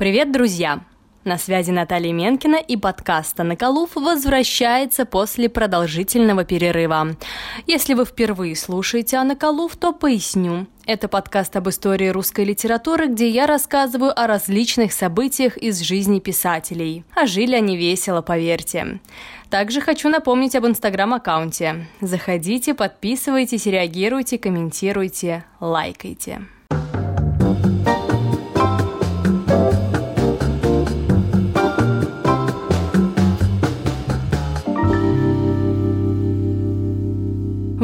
Привет, друзья! На связи Наталья Менкина и подкаст «Наколув» возвращается после продолжительного перерыва. Если вы впервые слушаете о Наколув, то поясню. Это подкаст об истории русской литературы, где я рассказываю о различных событиях из жизни писателей. А жили они весело, поверьте. Также хочу напомнить об инстаграм-аккаунте. Заходите, подписывайтесь, реагируйте, комментируйте, лайкайте.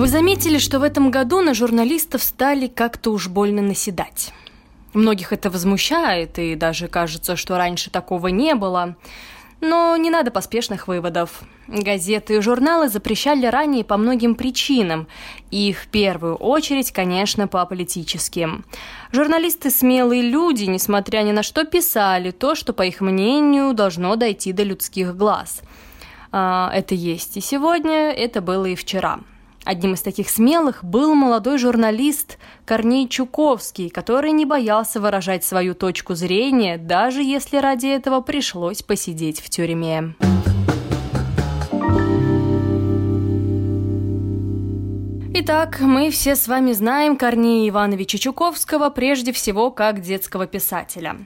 Вы заметили, что в этом году на журналистов стали как-то уж больно наседать. Многих это возмущает, и даже кажется, что раньше такого не было. Но не надо поспешных выводов. Газеты и журналы запрещали ранее по многим причинам, и в первую очередь, конечно, по политическим. Журналисты смелые люди, несмотря ни на что, писали то, что, по их мнению, должно дойти до людских глаз. А, это есть и сегодня, это было и вчера. Одним из таких смелых был молодой журналист Корней Чуковский, который не боялся выражать свою точку зрения, даже если ради этого пришлось посидеть в тюрьме. Итак, мы все с вами знаем Корнея Ивановича Чуковского прежде всего как детского писателя.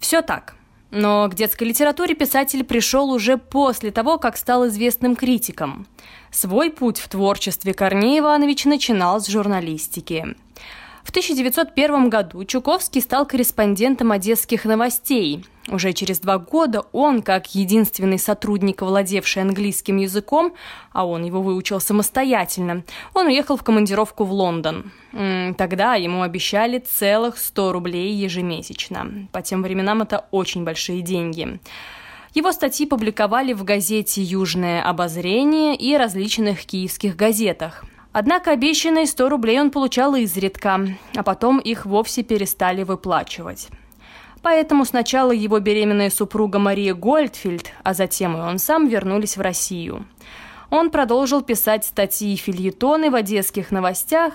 Все так. Но к детской литературе писатель пришел уже после того, как стал известным критиком. Свой путь в творчестве Корней Иванович начинал с журналистики. В 1901 году Чуковский стал корреспондентом одесских новостей. Уже через два года он, как единственный сотрудник, владевший английским языком, а он его выучил самостоятельно, он уехал в командировку в Лондон. Тогда ему обещали целых 100 рублей ежемесячно. По тем временам это очень большие деньги. Его статьи публиковали в газете «Южное обозрение» и различных киевских газетах. Однако обещанные 100 рублей он получал изредка, а потом их вовсе перестали выплачивать. Поэтому сначала его беременная супруга Мария Гольдфильд, а затем и он сам вернулись в Россию. Он продолжил писать статьи и фильетоны в одесских новостях,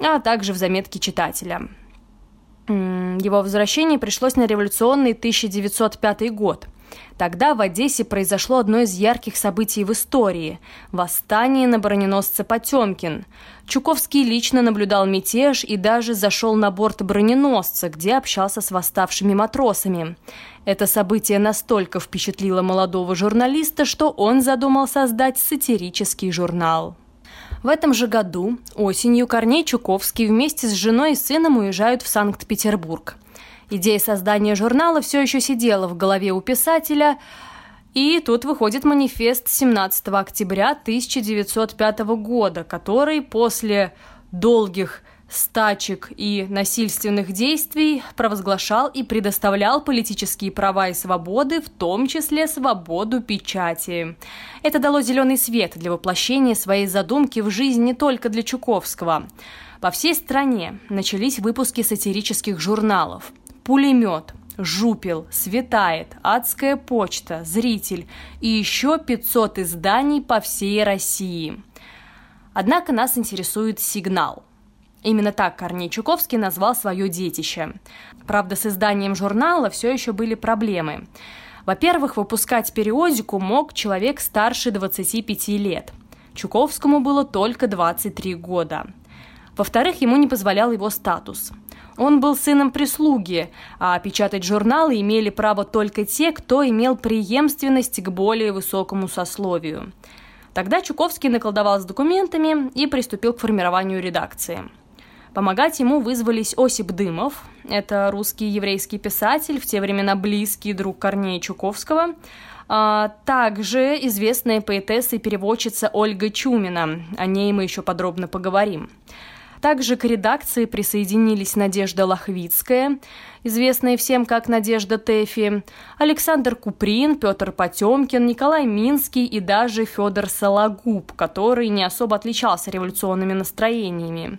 а также в заметке читателя. Его возвращение пришлось на революционный 1905 год – Тогда в Одессе произошло одно из ярких событий в истории – восстание на броненосце Потемкин. Чуковский лично наблюдал мятеж и даже зашел на борт броненосца, где общался с восставшими матросами. Это событие настолько впечатлило молодого журналиста, что он задумал создать сатирический журнал. В этом же году осенью Корней Чуковский вместе с женой и сыном уезжают в Санкт-Петербург – Идея создания журнала все еще сидела в голове у писателя, и тут выходит манифест 17 октября 1905 года, который после долгих стачек и насильственных действий провозглашал и предоставлял политические права и свободы, в том числе свободу печати. Это дало зеленый свет для воплощения своей задумки в жизнь не только для Чуковского. По всей стране начались выпуски сатирических журналов – пулемет, жупел, светает, адская почта, зритель и еще 500 изданий по всей России. Однако нас интересует сигнал. Именно так Корней Чуковский назвал свое детище. Правда, с изданием журнала все еще были проблемы. Во-первых, выпускать периодику мог человек старше 25 лет. Чуковскому было только 23 года. Во-вторых, ему не позволял его статус – он был сыном прислуги, а печатать журналы имели право только те, кто имел преемственность к более высокому сословию. Тогда Чуковский наколдовал с документами и приступил к формированию редакции. Помогать ему вызвались Осип Дымов, это русский еврейский писатель, в те времена близкий друг Корнея Чуковского, а также известная поэтесса и переводчица Ольга Чумина, о ней мы еще подробно поговорим. Также к редакции присоединились Надежда Лохвицкая, известная всем как Надежда Тэфи, Александр Куприн, Петр Потемкин, Николай Минский и даже Федор Сологуб, который не особо отличался революционными настроениями.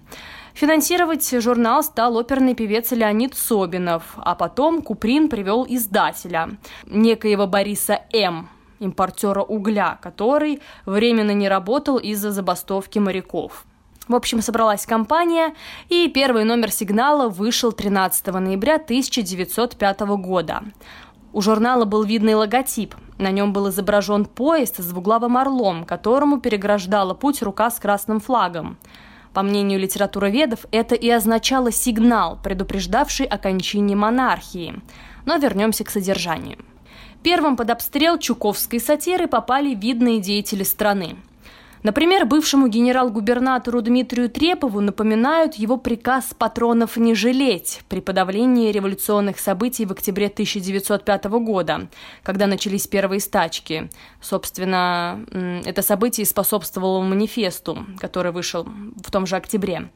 Финансировать журнал стал оперный певец Леонид Собинов, а потом Куприн привел издателя, некоего Бориса М., импортера угля, который временно не работал из-за забастовки моряков. В общем, собралась компания, и первый номер сигнала вышел 13 ноября 1905 года. У журнала был видный логотип. На нем был изображен поезд с двуглавым орлом, которому переграждала путь рука с красным флагом. По мнению литературоведов, это и означало сигнал, предупреждавший о кончине монархии. Но вернемся к содержанию. Первым под обстрел чуковской сатиры попали видные деятели страны. Например, бывшему генерал-губернатору Дмитрию Трепову напоминают его приказ патронов не жалеть при подавлении революционных событий в октябре 1905 года, когда начались первые стачки. Собственно, это событие способствовало манифесту, который вышел в том же октябре.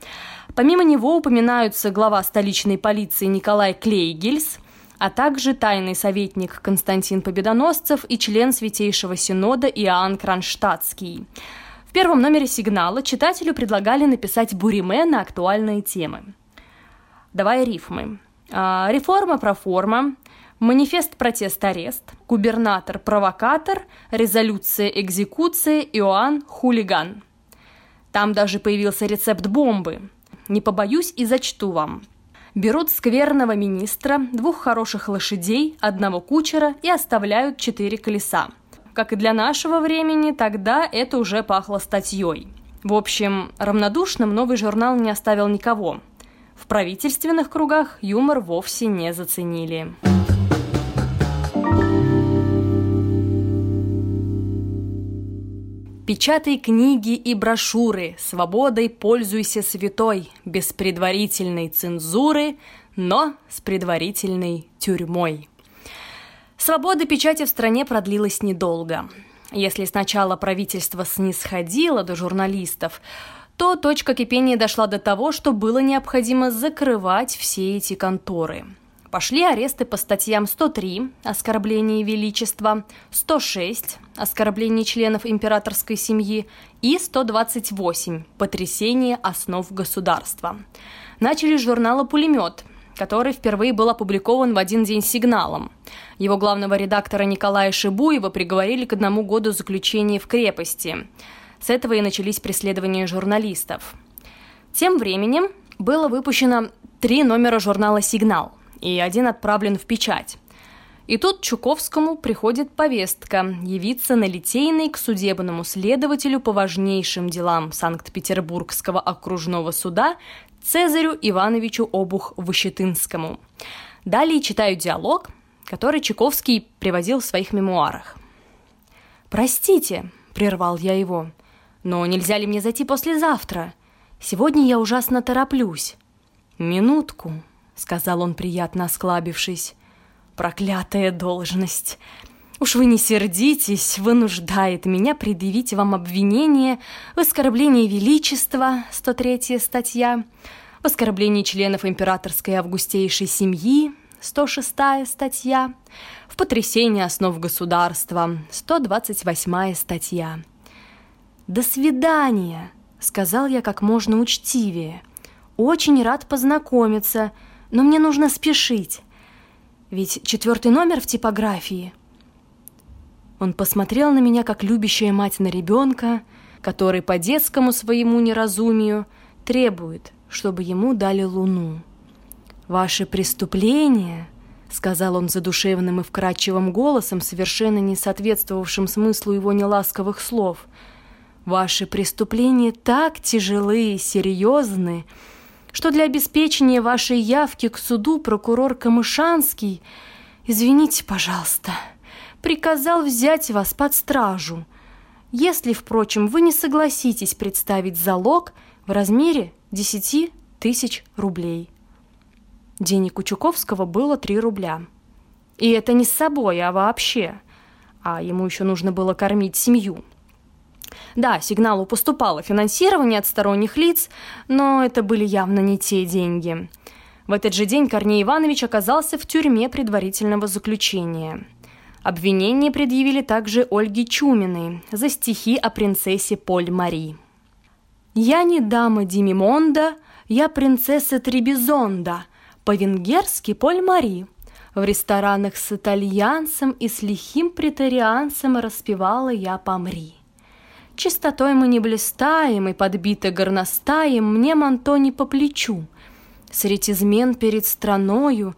Помимо него упоминаются глава столичной полиции Николай Клейгельс, а также тайный советник Константин Победоносцев и член Святейшего Синода Иоанн Кронштадтский – в первом номере «Сигнала» читателю предлагали написать буриме на актуальные темы. Давай рифмы. А, реформа проформа, манифест протест-арест, губернатор-провокатор, резолюция экзекуции, Иоанн хулиган. Там даже появился рецепт бомбы. Не побоюсь и зачту вам. Берут скверного министра, двух хороших лошадей, одного кучера и оставляют четыре колеса – как и для нашего времени, тогда это уже пахло статьей. В общем, равнодушным новый журнал не оставил никого. В правительственных кругах юмор вовсе не заценили. Печатай книги и брошюры, свободой пользуйся святой, без предварительной цензуры, но с предварительной тюрьмой. Свобода печати в стране продлилась недолго. Если сначала правительство снисходило до журналистов, то точка кипения дошла до того, что было необходимо закрывать все эти конторы. Пошли аресты по статьям 103 «Оскорбление Величества», 106 «Оскорбление членов императорской семьи» и 128 «Потрясение основ государства». Начали с журнала «Пулемет», который впервые был опубликован в один день сигналом. Его главного редактора Николая Шибуева приговорили к одному году заключения в крепости. С этого и начались преследования журналистов. Тем временем было выпущено три номера журнала «Сигнал», и один отправлен в печать. И тут Чуковскому приходит повестка явиться на Литейной к судебному следователю по важнейшим делам Санкт-Петербургского окружного суда Цезарю Ивановичу Обух-Выщетынскому. Далее читаю диалог, который Чайковский приводил в своих мемуарах. «Простите», — прервал я его, — «но нельзя ли мне зайти послезавтра? Сегодня я ужасно тороплюсь». «Минутку», — сказал он, приятно осклабившись. «Проклятая должность! Уж вы не сердитесь, вынуждает меня предъявить вам обвинение в оскорблении величества, 103 статья, в оскорблении членов императорской августейшей семьи, 106 статья, в потрясении основ государства, 128 статья. «До свидания», — сказал я как можно учтивее. «Очень рад познакомиться, но мне нужно спешить. Ведь четвертый номер в типографии — он посмотрел на меня, как любящая мать на ребенка, который по детскому своему неразумию требует, чтобы ему дали луну. «Ваше преступление», — сказал он задушевным и вкрадчивым голосом, совершенно не соответствовавшим смыслу его неласковых слов, «ваши преступления так тяжелы и серьезны, что для обеспечения вашей явки к суду прокурор Камышанский, извините, пожалуйста, — приказал взять вас под стражу, если, впрочем, вы не согласитесь представить залог в размере 10 тысяч рублей. Денег у Чуковского было 3 рубля. И это не с собой, а вообще. А ему еще нужно было кормить семью. Да, сигналу поступало финансирование от сторонних лиц, но это были явно не те деньги. В этот же день Корней Иванович оказался в тюрьме предварительного заключения – Обвинение предъявили также Ольге Чуминой за стихи о принцессе Поль Мари. «Я не дама Димимонда, я принцесса Требизонда, по-венгерски Поль Мари». В ресторанах с итальянцем и с лихим претарианцем распевала я «Помри». Чистотой мы не блистаем, и подбиты горностаем Мне манто не по плечу. Средь измен перед страною,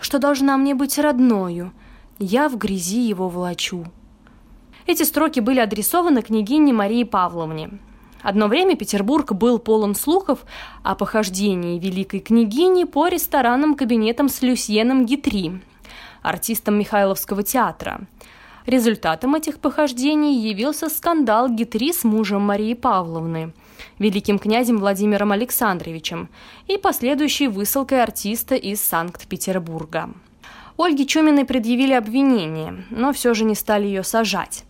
Что должна мне быть родною, Я в грязи его влачу. Эти строки были адресованы княгине Марии Павловне. Одно время Петербург был полон слухов о похождении великой княгини по ресторанным кабинетам с Люсьеном Гитри, артистом Михайловского театра. Результатом этих похождений явился скандал Гитри с мужем Марии Павловны, великим князем Владимиром Александровичем, и последующей высылкой артиста из Санкт-Петербурга. Ольге Чуминой предъявили обвинение, но все же не стали ее сажать.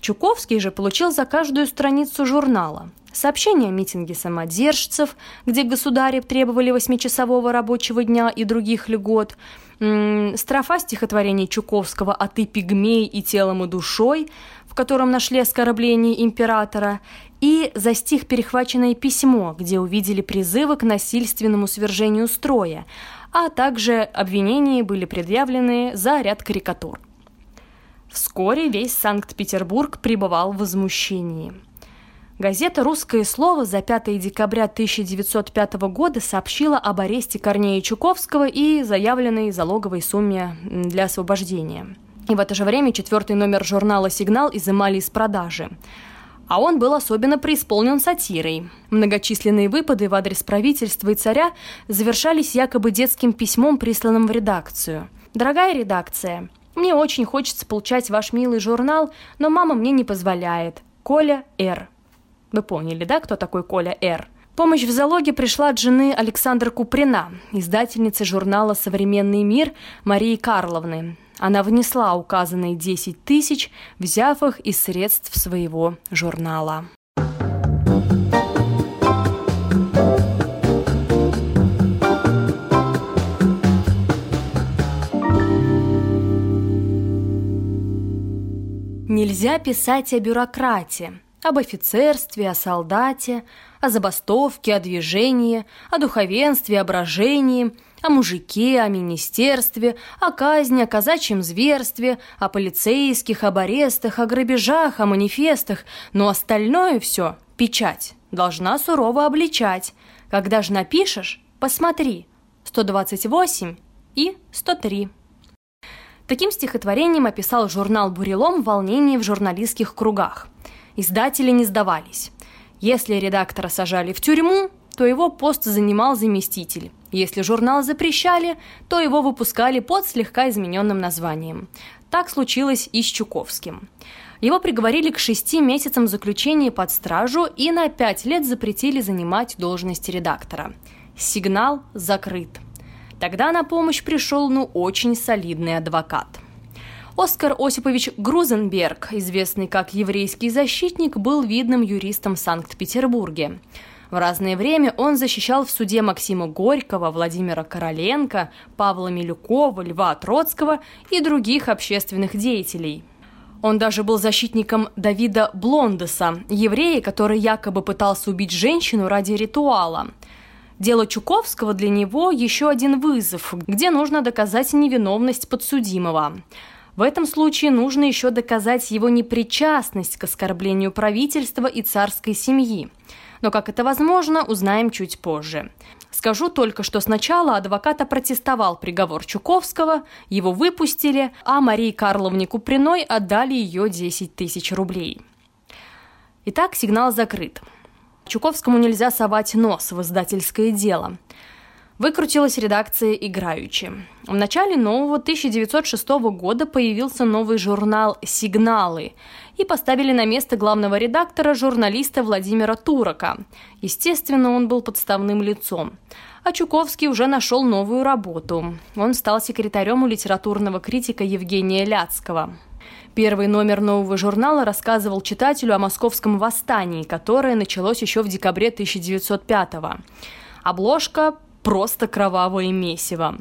Чуковский же получил за каждую страницу журнала. Сообщения о митинге самодержцев, где государи требовали восьмичасового рабочего дня и других льгот, строфа стихотворений Чуковского «А ты пигмей и телом и душой», в котором нашли оскорбление императора, и за стих перехваченное письмо, где увидели призывы к насильственному свержению строя, а также обвинения были предъявлены за ряд карикатур. Вскоре весь Санкт-Петербург пребывал в возмущении – Газета «Русское слово» за 5 декабря 1905 года сообщила об аресте Корнея Чуковского и заявленной залоговой сумме для освобождения. И в это же время четвертый номер журнала «Сигнал» изымали из продажи. А он был особенно преисполнен сатирой. Многочисленные выпады в адрес правительства и царя завершались якобы детским письмом, присланным в редакцию. «Дорогая редакция, мне очень хочется получать ваш милый журнал, но мама мне не позволяет. Коля Р. Вы поняли, да, кто такой Коля Р? Помощь в залоге пришла от жены Александра Куприна, издательницы журнала «Современный мир» Марии Карловны. Она внесла указанные 10 тысяч, взяв их из средств своего журнала. Нельзя писать о бюрократии, об офицерстве, о солдате, о забастовке, о движении, о духовенстве, о брожении, о мужике, о министерстве, о казни, о казачьем зверстве, о полицейских, об арестах, о грабежах, о манифестах, но остальное все, печать, должна сурово обличать. Когда же напишешь, посмотри, 128 и 103. Таким стихотворением описал журнал «Бурелом» волнение в журналистских кругах – Издатели не сдавались. Если редактора сажали в тюрьму, то его пост занимал заместитель. Если журнал запрещали, то его выпускали под слегка измененным названием. Так случилось и с Чуковским. Его приговорили к шести месяцам заключения под стражу и на пять лет запретили занимать должность редактора. Сигнал закрыт. Тогда на помощь пришел ну очень солидный адвокат – Оскар Осипович Грузенберг, известный как еврейский защитник, был видным юристом в Санкт-Петербурге. В разное время он защищал в суде Максима Горького, Владимира Короленко, Павла Милюкова, Льва Троцкого и других общественных деятелей. Он даже был защитником Давида Блондеса, еврея, который якобы пытался убить женщину ради ритуала. Дело Чуковского для него еще один вызов, где нужно доказать невиновность подсудимого. В этом случае нужно еще доказать его непричастность к оскорблению правительства и царской семьи. Но как это возможно, узнаем чуть позже. Скажу только, что сначала адвокат опротестовал приговор Чуковского, его выпустили, а Марии Карловне Куприной отдали ее 10 тысяч рублей. Итак, сигнал закрыт. Чуковскому нельзя совать нос в издательское дело – Выкрутилась редакция играючи. В начале нового 1906 года появился новый журнал «Сигналы» и поставили на место главного редактора журналиста Владимира Турока. Естественно, он был подставным лицом. А Чуковский уже нашел новую работу. Он стал секретарем у литературного критика Евгения Ляцкого. Первый номер нового журнала рассказывал читателю о московском восстании, которое началось еще в декабре 1905 года. Обложка просто кровавое месиво.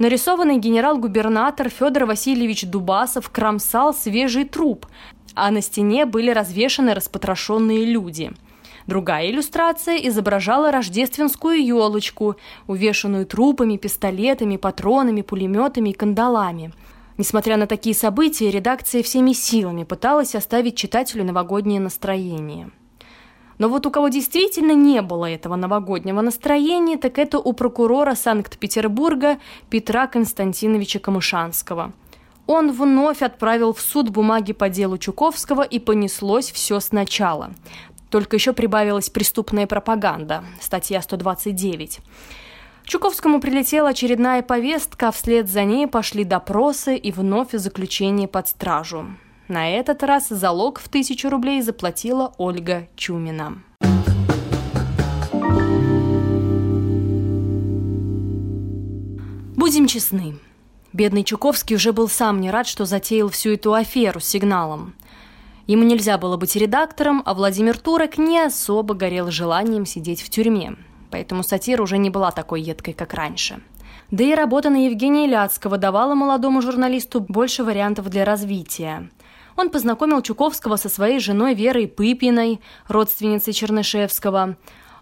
Нарисованный генерал-губернатор Федор Васильевич Дубасов кромсал свежий труп, а на стене были развешаны распотрошенные люди. Другая иллюстрация изображала рождественскую елочку, увешанную трупами, пистолетами, патронами, пулеметами и кандалами. Несмотря на такие события, редакция всеми силами пыталась оставить читателю новогоднее настроение. Но вот у кого действительно не было этого новогоднего настроения, так это у прокурора Санкт-Петербурга Петра Константиновича Камышанского. Он вновь отправил в суд бумаги по делу Чуковского и понеслось все сначала. Только еще прибавилась преступная пропаганда, статья 129. Чуковскому прилетела очередная повестка, а вслед за ней пошли допросы и вновь заключение под стражу. На этот раз залог в тысячу рублей заплатила Ольга Чумина. Будем честны. Бедный Чуковский уже был сам не рад, что затеял всю эту аферу с сигналом. Ему нельзя было быть редактором, а Владимир Турок не особо горел желанием сидеть в тюрьме – поэтому сатира уже не была такой едкой, как раньше. Да и работа на Евгения Ляцкого давала молодому журналисту больше вариантов для развития. Он познакомил Чуковского со своей женой Верой Пыпиной, родственницей Чернышевского.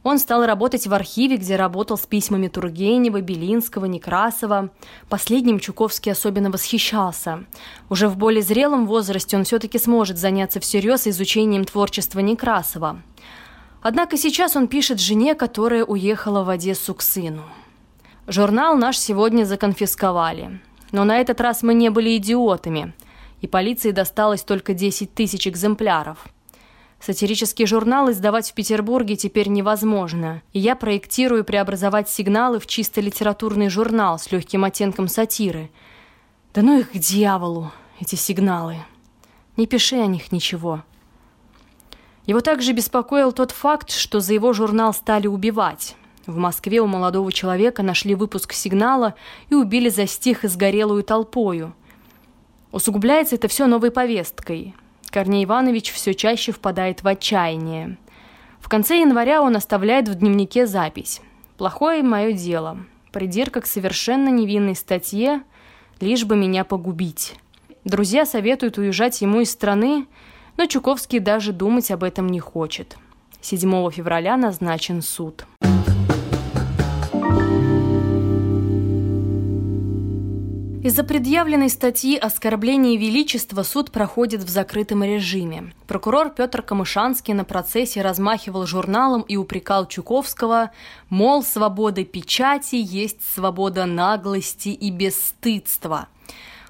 Он стал работать в архиве, где работал с письмами Тургенева, Белинского, Некрасова. Последним Чуковский особенно восхищался. Уже в более зрелом возрасте он все-таки сможет заняться всерьез изучением творчества Некрасова. Однако сейчас он пишет жене, которая уехала в Одессу к сыну. Журнал наш сегодня законфисковали. Но на этот раз мы не были идиотами, и полиции досталось только 10 тысяч экземпляров. Сатирический журнал издавать в Петербурге теперь невозможно, и я проектирую преобразовать сигналы в чисто литературный журнал с легким оттенком сатиры. Да ну их к дьяволу, эти сигналы. Не пиши о них ничего. Его также беспокоил тот факт, что за его журнал стали убивать. В Москве у молодого человека нашли выпуск сигнала и убили за стих изгорелую толпою. Усугубляется это все новой повесткой. Корней Иванович все чаще впадает в отчаяние. В конце января он оставляет в дневнике запись. «Плохое мое дело. Придирка к совершенно невинной статье, лишь бы меня погубить». Друзья советуют уезжать ему из страны, но Чуковский даже думать об этом не хочет. 7 февраля назначен суд. Из-за предъявленной статьи «Оскорбление Величества» суд проходит в закрытом режиме. Прокурор Петр Камышанский на процессе размахивал журналом и упрекал Чуковского, мол, свобода печати есть свобода наглости и бесстыдства –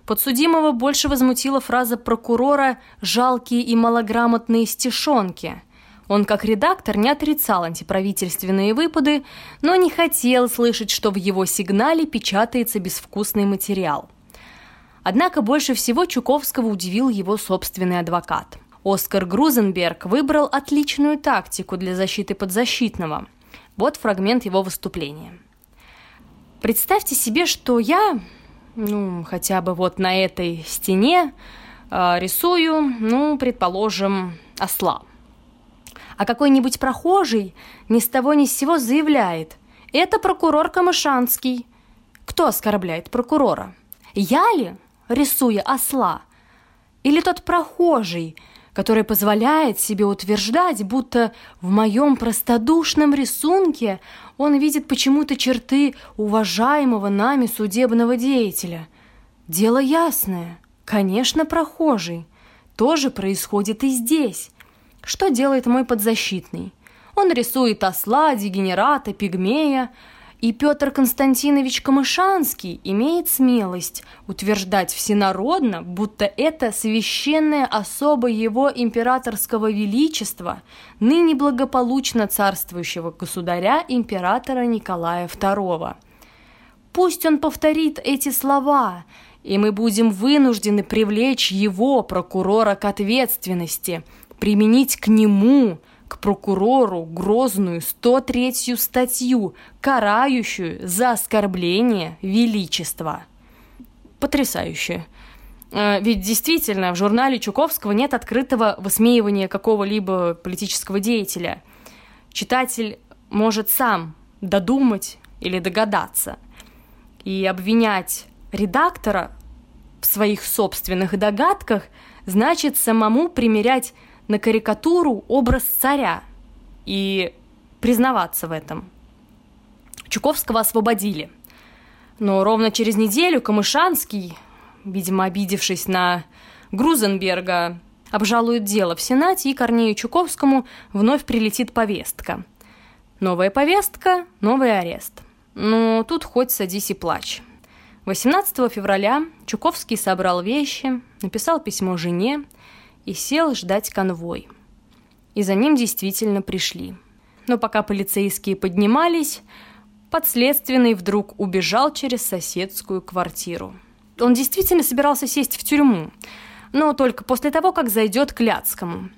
Подсудимого больше возмутила фраза прокурора «жалкие и малограмотные стишонки». Он, как редактор, не отрицал антиправительственные выпады, но не хотел слышать, что в его сигнале печатается безвкусный материал. Однако больше всего Чуковского удивил его собственный адвокат. Оскар Грузенберг выбрал отличную тактику для защиты подзащитного. Вот фрагмент его выступления. Представьте себе, что я, ну, хотя бы вот на этой стене э, рисую, ну, предположим, осла. А какой-нибудь прохожий ни с того ни с сего заявляет, это прокурор Камышанский. Кто оскорбляет прокурора? Я ли, рисуя осла? Или тот прохожий, который позволяет себе утверждать, будто в моем простодушном рисунке он видит почему-то черты уважаемого нами судебного деятеля. Дело ясное. Конечно, прохожий. Тоже происходит и здесь. Что делает мой подзащитный? Он рисует осла, дегенерата, пигмея – и Петр Константинович Камышанский имеет смелость утверждать всенародно, будто это священная особа его императорского величества, ныне благополучно царствующего государя императора Николая II. Пусть он повторит эти слова, и мы будем вынуждены привлечь его, прокурора, к ответственности, применить к нему – к прокурору грозную 103-ю статью, карающую за оскорбление величества. Потрясающе. Э, ведь действительно в журнале Чуковского нет открытого высмеивания какого-либо политического деятеля. Читатель может сам додумать или догадаться. И обвинять редактора в своих собственных догадках значит самому примерять на карикатуру образ царя и признаваться в этом. Чуковского освободили. Но ровно через неделю Камышанский, видимо, обидевшись на Грузенберга, обжалует дело в Сенате, и Корнею Чуковскому вновь прилетит повестка. Новая повестка, новый арест. Ну, тут хоть садись и плачь. 18 февраля Чуковский собрал вещи, написал письмо жене и сел ждать конвой. И за ним действительно пришли. Но пока полицейские поднимались, подследственный вдруг убежал через соседскую квартиру. Он действительно собирался сесть в тюрьму – но только после того, как зайдет к Ляцкому.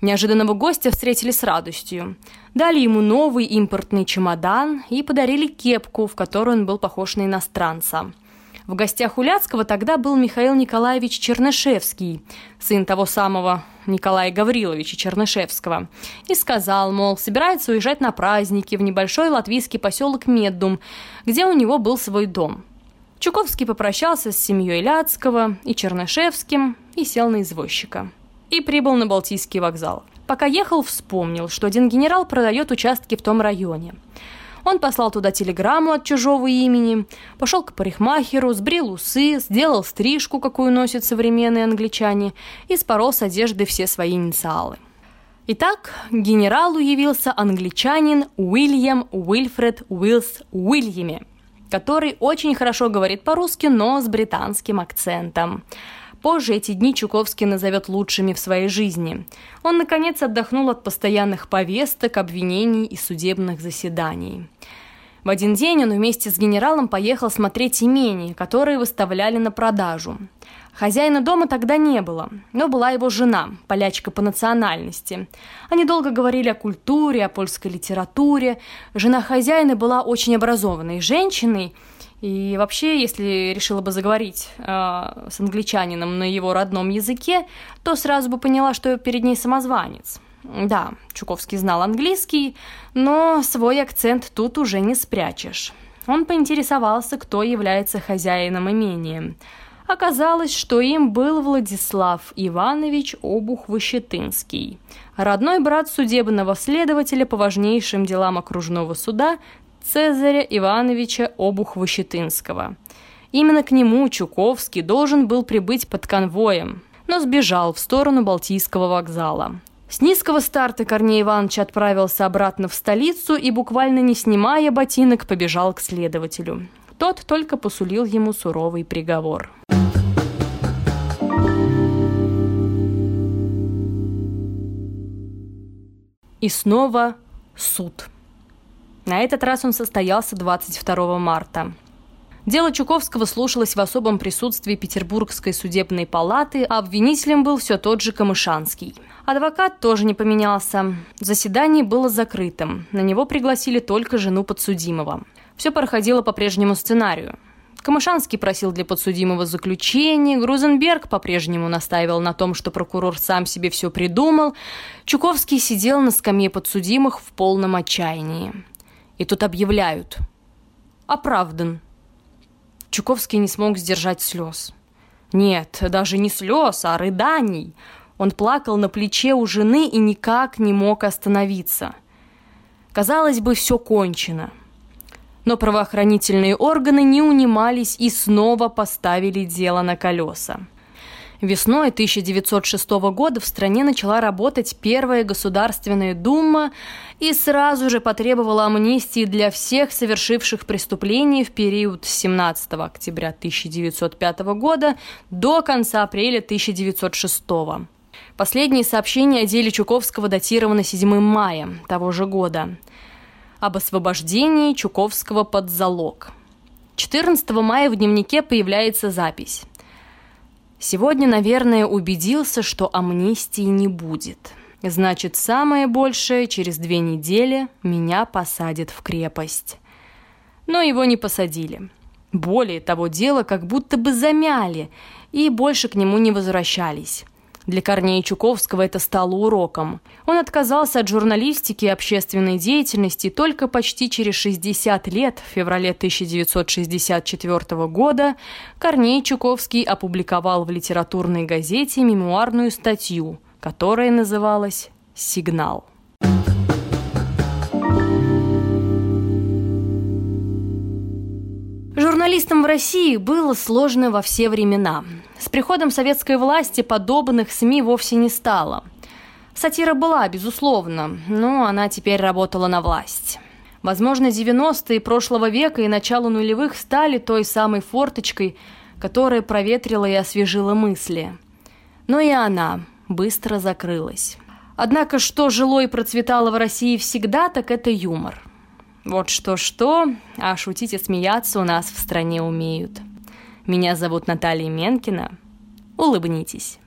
Неожиданного гостя встретили с радостью. Дали ему новый импортный чемодан и подарили кепку, в которую он был похож на иностранца. В гостях у Ляцкого тогда был Михаил Николаевич Чернышевский, сын того самого Николая Гавриловича Чернышевского, и сказал, мол, собирается уезжать на праздники в небольшой латвийский поселок Меддум, где у него был свой дом – Чуковский попрощался с семьей Ляцкого и Чернышевским и сел на извозчика. И прибыл на Балтийский вокзал. Пока ехал, вспомнил, что один генерал продает участки в том районе. Он послал туда телеграмму от чужого имени, пошел к парикмахеру, сбрил усы, сделал стрижку, какую носят современные англичане, и спорол с одежды все свои инициалы. Итак, генералу явился англичанин Уильям Уильфред Уиллс Уильями – который очень хорошо говорит по-русски, но с британским акцентом. Позже эти дни Чуковский назовет лучшими в своей жизни. Он, наконец, отдохнул от постоянных повесток, обвинений и судебных заседаний. В один день он вместе с генералом поехал смотреть имения, которые выставляли на продажу. Хозяина дома тогда не было, но была его жена, полячка по национальности. Они долго говорили о культуре, о польской литературе. Жена хозяина была очень образованной женщиной, и вообще, если решила бы заговорить э, с англичанином на его родном языке, то сразу бы поняла, что перед ней самозванец. Да, Чуковский знал английский, но свой акцент тут уже не спрячешь. Он поинтересовался, кто является хозяином имения – Оказалось, что им был Владислав Иванович Обух-Выщетынский, родной брат судебного следователя по важнейшим делам окружного суда Цезаря Ивановича Обух-Выщетынского. Именно к нему Чуковский должен был прибыть под конвоем, но сбежал в сторону Балтийского вокзала. С низкого старта Корней Иванович отправился обратно в столицу и, буквально не снимая ботинок, побежал к следователю. Тот только посулил ему суровый приговор. И снова суд. На этот раз он состоялся 22 марта. Дело Чуковского слушалось в особом присутствии Петербургской судебной палаты, а обвинителем был все тот же Камышанский. Адвокат тоже не поменялся. Заседание было закрытым. На него пригласили только жену подсудимого. Все проходило по прежнему сценарию. Камышанский просил для подсудимого заключения, Грузенберг по-прежнему настаивал на том, что прокурор сам себе все придумал. Чуковский сидел на скамье подсудимых в полном отчаянии. И тут объявляют. Оправдан. Чуковский не смог сдержать слез. Нет, даже не слез, а рыданий. Он плакал на плече у жены и никак не мог остановиться. Казалось бы, все кончено – но правоохранительные органы не унимались и снова поставили дело на колеса. Весной 1906 года в стране начала работать Первая Государственная Дума и сразу же потребовала амнистии для всех совершивших преступлений в период с 17 октября 1905 года до конца апреля 1906 года. Последние сообщения о деле Чуковского датированы 7 мая того же года – об освобождении Чуковского под залог. 14 мая в дневнике появляется запись. «Сегодня, наверное, убедился, что амнистии не будет. Значит, самое большее, через две недели меня посадят в крепость». Но его не посадили. Более того, дело как будто бы замяли и больше к нему не возвращались. Для Корнея Чуковского это стало уроком. Он отказался от журналистики и общественной деятельности только почти через 60 лет, в феврале 1964 года, Корней Чуковский опубликовал в литературной газете мемуарную статью, которая называлась «Сигнал». Журналистам в России было сложно во все времена. С приходом советской власти подобных СМИ вовсе не стало. Сатира была, безусловно, но она теперь работала на власть. Возможно, 90-е прошлого века и начало нулевых стали той самой форточкой, которая проветрила и освежила мысли. Но и она быстро закрылась. Однако, что жило и процветало в России всегда, так это юмор. Вот что-что, а шутить и смеяться у нас в стране умеют. Меня зовут Наталья Менкина. Улыбнитесь.